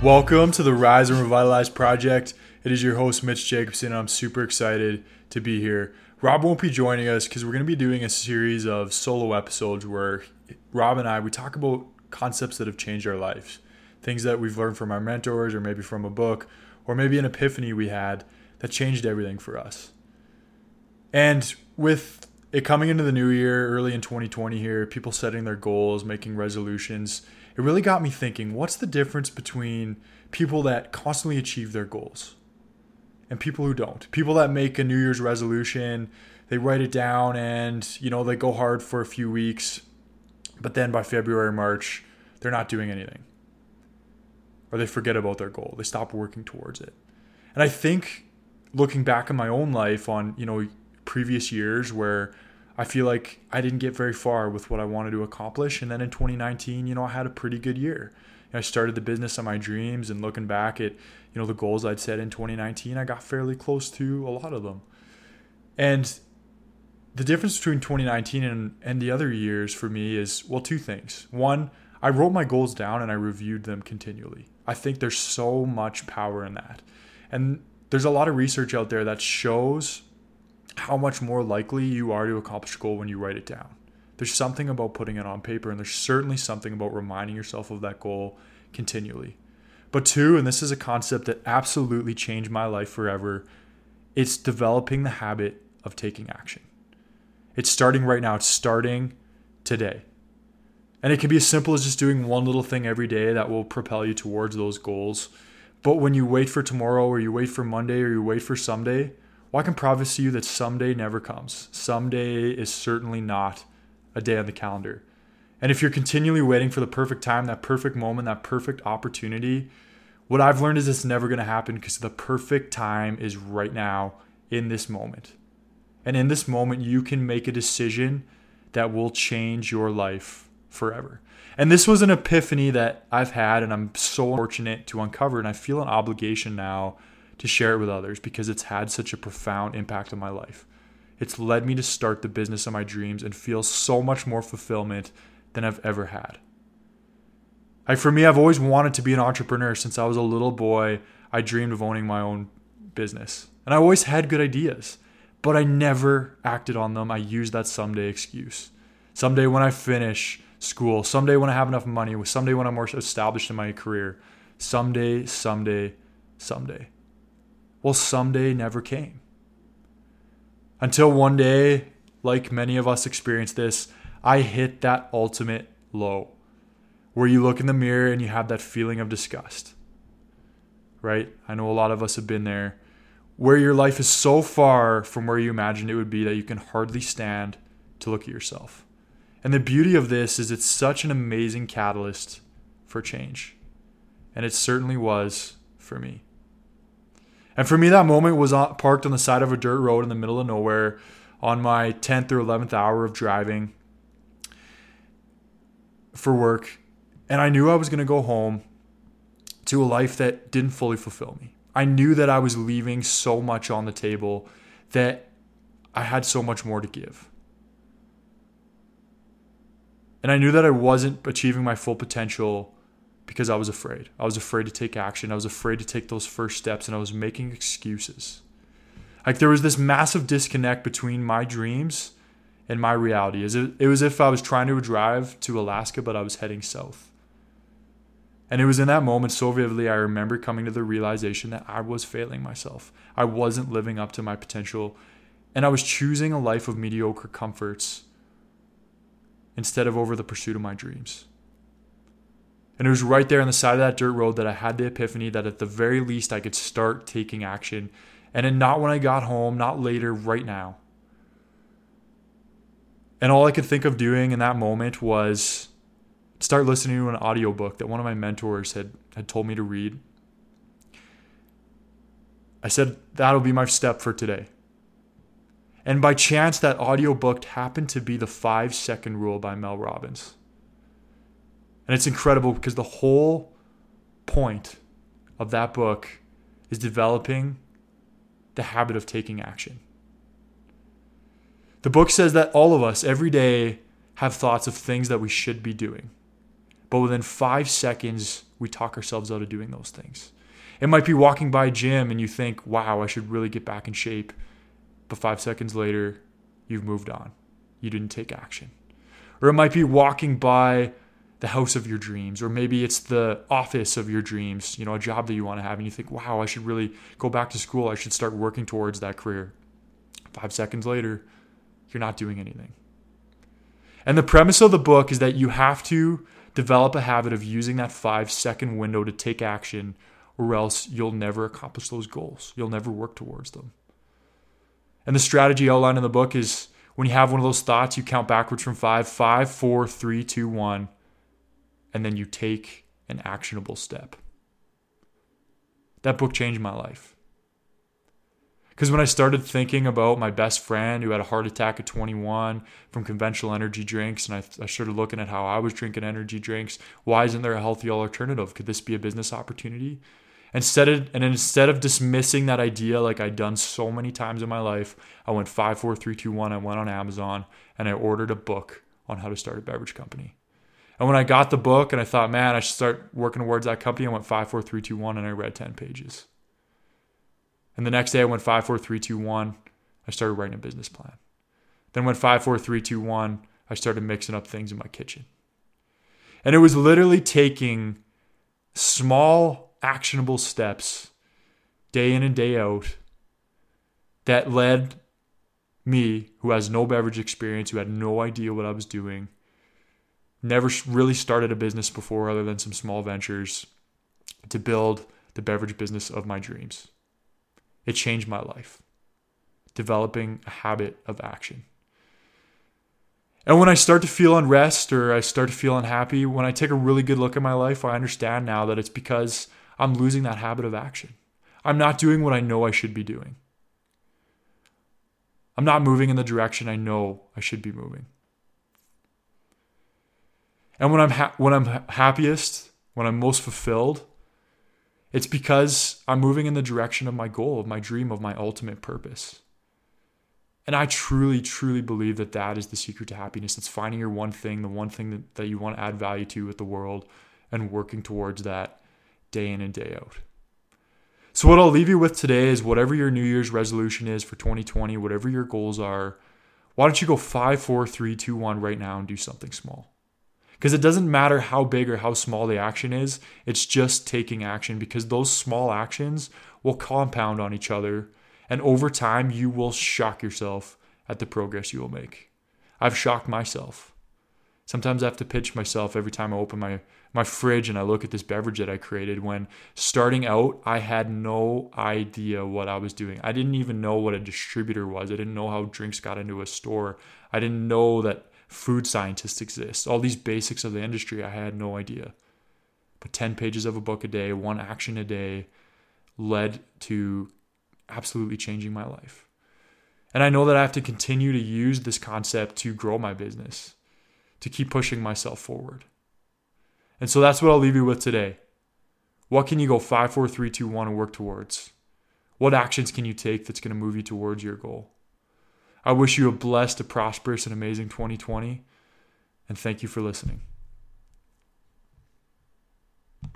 Welcome to the Rise and Revitalize Project. It is your host, Mitch Jacobson. And I'm super excited to be here. Rob won't be joining us because we're going to be doing a series of solo episodes where Rob and I we talk about concepts that have changed our lives, things that we've learned from our mentors, or maybe from a book, or maybe an epiphany we had that changed everything for us. And with it coming into the new year, early in 2020 here, people setting their goals, making resolutions it really got me thinking what's the difference between people that constantly achieve their goals and people who don't? People that make a New Year's resolution, they write it down and, you know, they go hard for a few weeks, but then by February, March, they're not doing anything. Or they forget about their goal. They stop working towards it. And I think looking back in my own life on, you know, previous years where I feel like I didn't get very far with what I wanted to accomplish. And then in 2019, you know, I had a pretty good year. I started the business of my dreams and looking back at, you know, the goals I'd set in 2019, I got fairly close to a lot of them. And the difference between 2019 and, and the other years for me is, well, two things. One, I wrote my goals down and I reviewed them continually. I think there's so much power in that. And there's a lot of research out there that shows how much more likely you are to accomplish a goal when you write it down. There's something about putting it on paper, and there's certainly something about reminding yourself of that goal continually. But two, and this is a concept that absolutely changed my life forever, it's developing the habit of taking action. It's starting right now, it's starting today. And it can be as simple as just doing one little thing every day that will propel you towards those goals. But when you wait for tomorrow, or you wait for Monday, or you wait for someday, well, I can promise you that someday never comes. Someday is certainly not a day on the calendar. And if you're continually waiting for the perfect time, that perfect moment, that perfect opportunity, what I've learned is it's never going to happen because the perfect time is right now in this moment. And in this moment, you can make a decision that will change your life forever. And this was an epiphany that I've had, and I'm so fortunate to uncover. And I feel an obligation now to share it with others because it's had such a profound impact on my life. It's led me to start the business of my dreams and feel so much more fulfillment than I've ever had. Like for me, I've always wanted to be an entrepreneur since I was a little boy. I dreamed of owning my own business. And I always had good ideas, but I never acted on them. I used that someday excuse. Someday when I finish school, someday when I have enough money, someday when I'm more established in my career, someday, someday, someday. Well, someday never came. Until one day, like many of us experience this, I hit that ultimate low where you look in the mirror and you have that feeling of disgust. Right? I know a lot of us have been there where your life is so far from where you imagined it would be that you can hardly stand to look at yourself. And the beauty of this is it's such an amazing catalyst for change. And it certainly was for me. And for me, that moment was uh, parked on the side of a dirt road in the middle of nowhere on my 10th or 11th hour of driving for work. And I knew I was going to go home to a life that didn't fully fulfill me. I knew that I was leaving so much on the table that I had so much more to give. And I knew that I wasn't achieving my full potential because I was afraid. I was afraid to take action. I was afraid to take those first steps and I was making excuses. Like there was this massive disconnect between my dreams and my reality. It was if I was trying to drive to Alaska, but I was heading south. And it was in that moment so vividly, I remember coming to the realization that I was failing myself. I wasn't living up to my potential. And I was choosing a life of mediocre comforts instead of over the pursuit of my dreams. And it was right there on the side of that dirt road that I had the epiphany that at the very least I could start taking action. And not when I got home, not later, right now. And all I could think of doing in that moment was start listening to an audiobook that one of my mentors had, had told me to read. I said, that'll be my step for today. And by chance, that audiobook happened to be The Five Second Rule by Mel Robbins. And it's incredible because the whole point of that book is developing the habit of taking action. The book says that all of us every day have thoughts of things that we should be doing. but within five seconds, we talk ourselves out of doing those things. It might be walking by a gym and you think, wow, I should really get back in shape. But five seconds later, you've moved on. You didn't take action. Or it might be walking by the house of your dreams, or maybe it's the office of your dreams, you know, a job that you want to have, and you think, wow, I should really go back to school. I should start working towards that career. Five seconds later, you're not doing anything. And the premise of the book is that you have to develop a habit of using that five second window to take action, or else you'll never accomplish those goals. You'll never work towards them. And the strategy outlined in the book is when you have one of those thoughts, you count backwards from five, five, four, three, two, one, and then you take an actionable step. That book changed my life. Because when I started thinking about my best friend who had a heart attack at 21 from conventional energy drinks, and I, I started looking at how I was drinking energy drinks, why isn't there a healthy alternative? Could this be a business opportunity? Instead of, and instead of dismissing that idea like I'd done so many times in my life, I went five, four, three, two, one. I went on Amazon and I ordered a book on how to start a beverage company. And when I got the book and I thought, man, I should start working towards that company, I went five, four, three, two, one, and I read 10 pages. And the next day I went five, four, three, two, one. I started writing a business plan. Then went five, four, three, two, one. I started mixing up things in my kitchen. And it was literally taking small actionable steps day in and day out that led me, who has no beverage experience, who had no idea what I was doing, never really started a business before other than some small ventures, to build the beverage business of my dreams. It changed my life, developing a habit of action. And when I start to feel unrest or I start to feel unhappy, when I take a really good look at my life, I understand now that it's because I'm losing that habit of action. I'm not doing what I know I should be doing. I'm not moving in the direction I know I should be moving. And when I'm ha- when I'm happiest, when I'm most fulfilled, it's because I'm moving in the direction of my goal, of my dream, of my ultimate purpose. And I truly, truly believe that that is the secret to happiness. It's finding your one thing, the one thing that, that you want to add value to with the world, and working towards that day in and day out. So, what I'll leave you with today is whatever your New Year's resolution is for 2020, whatever your goals are, why don't you go 5, 4, 3, 2, 1 right now and do something small? Because it doesn't matter how big or how small the action is, it's just taking action because those small actions will compound on each other. And over time, you will shock yourself at the progress you will make. I've shocked myself. Sometimes I have to pitch myself every time I open my my fridge and I look at this beverage that I created when starting out I had no idea what I was doing. I didn't even know what a distributor was. I didn't know how drinks got into a store. I didn't know that food scientists exist. All these basics of the industry I had no idea. But 10 pages of a book a day, one action a day led to absolutely changing my life. And I know that I have to continue to use this concept to grow my business to keep pushing myself forward. And so that's what I'll leave you with today. What can you go 5, 4, 3, 2, 1 and work towards? What actions can you take that's going to move you towards your goal? I wish you a blessed, a prosperous, and amazing 2020. And thank you for listening.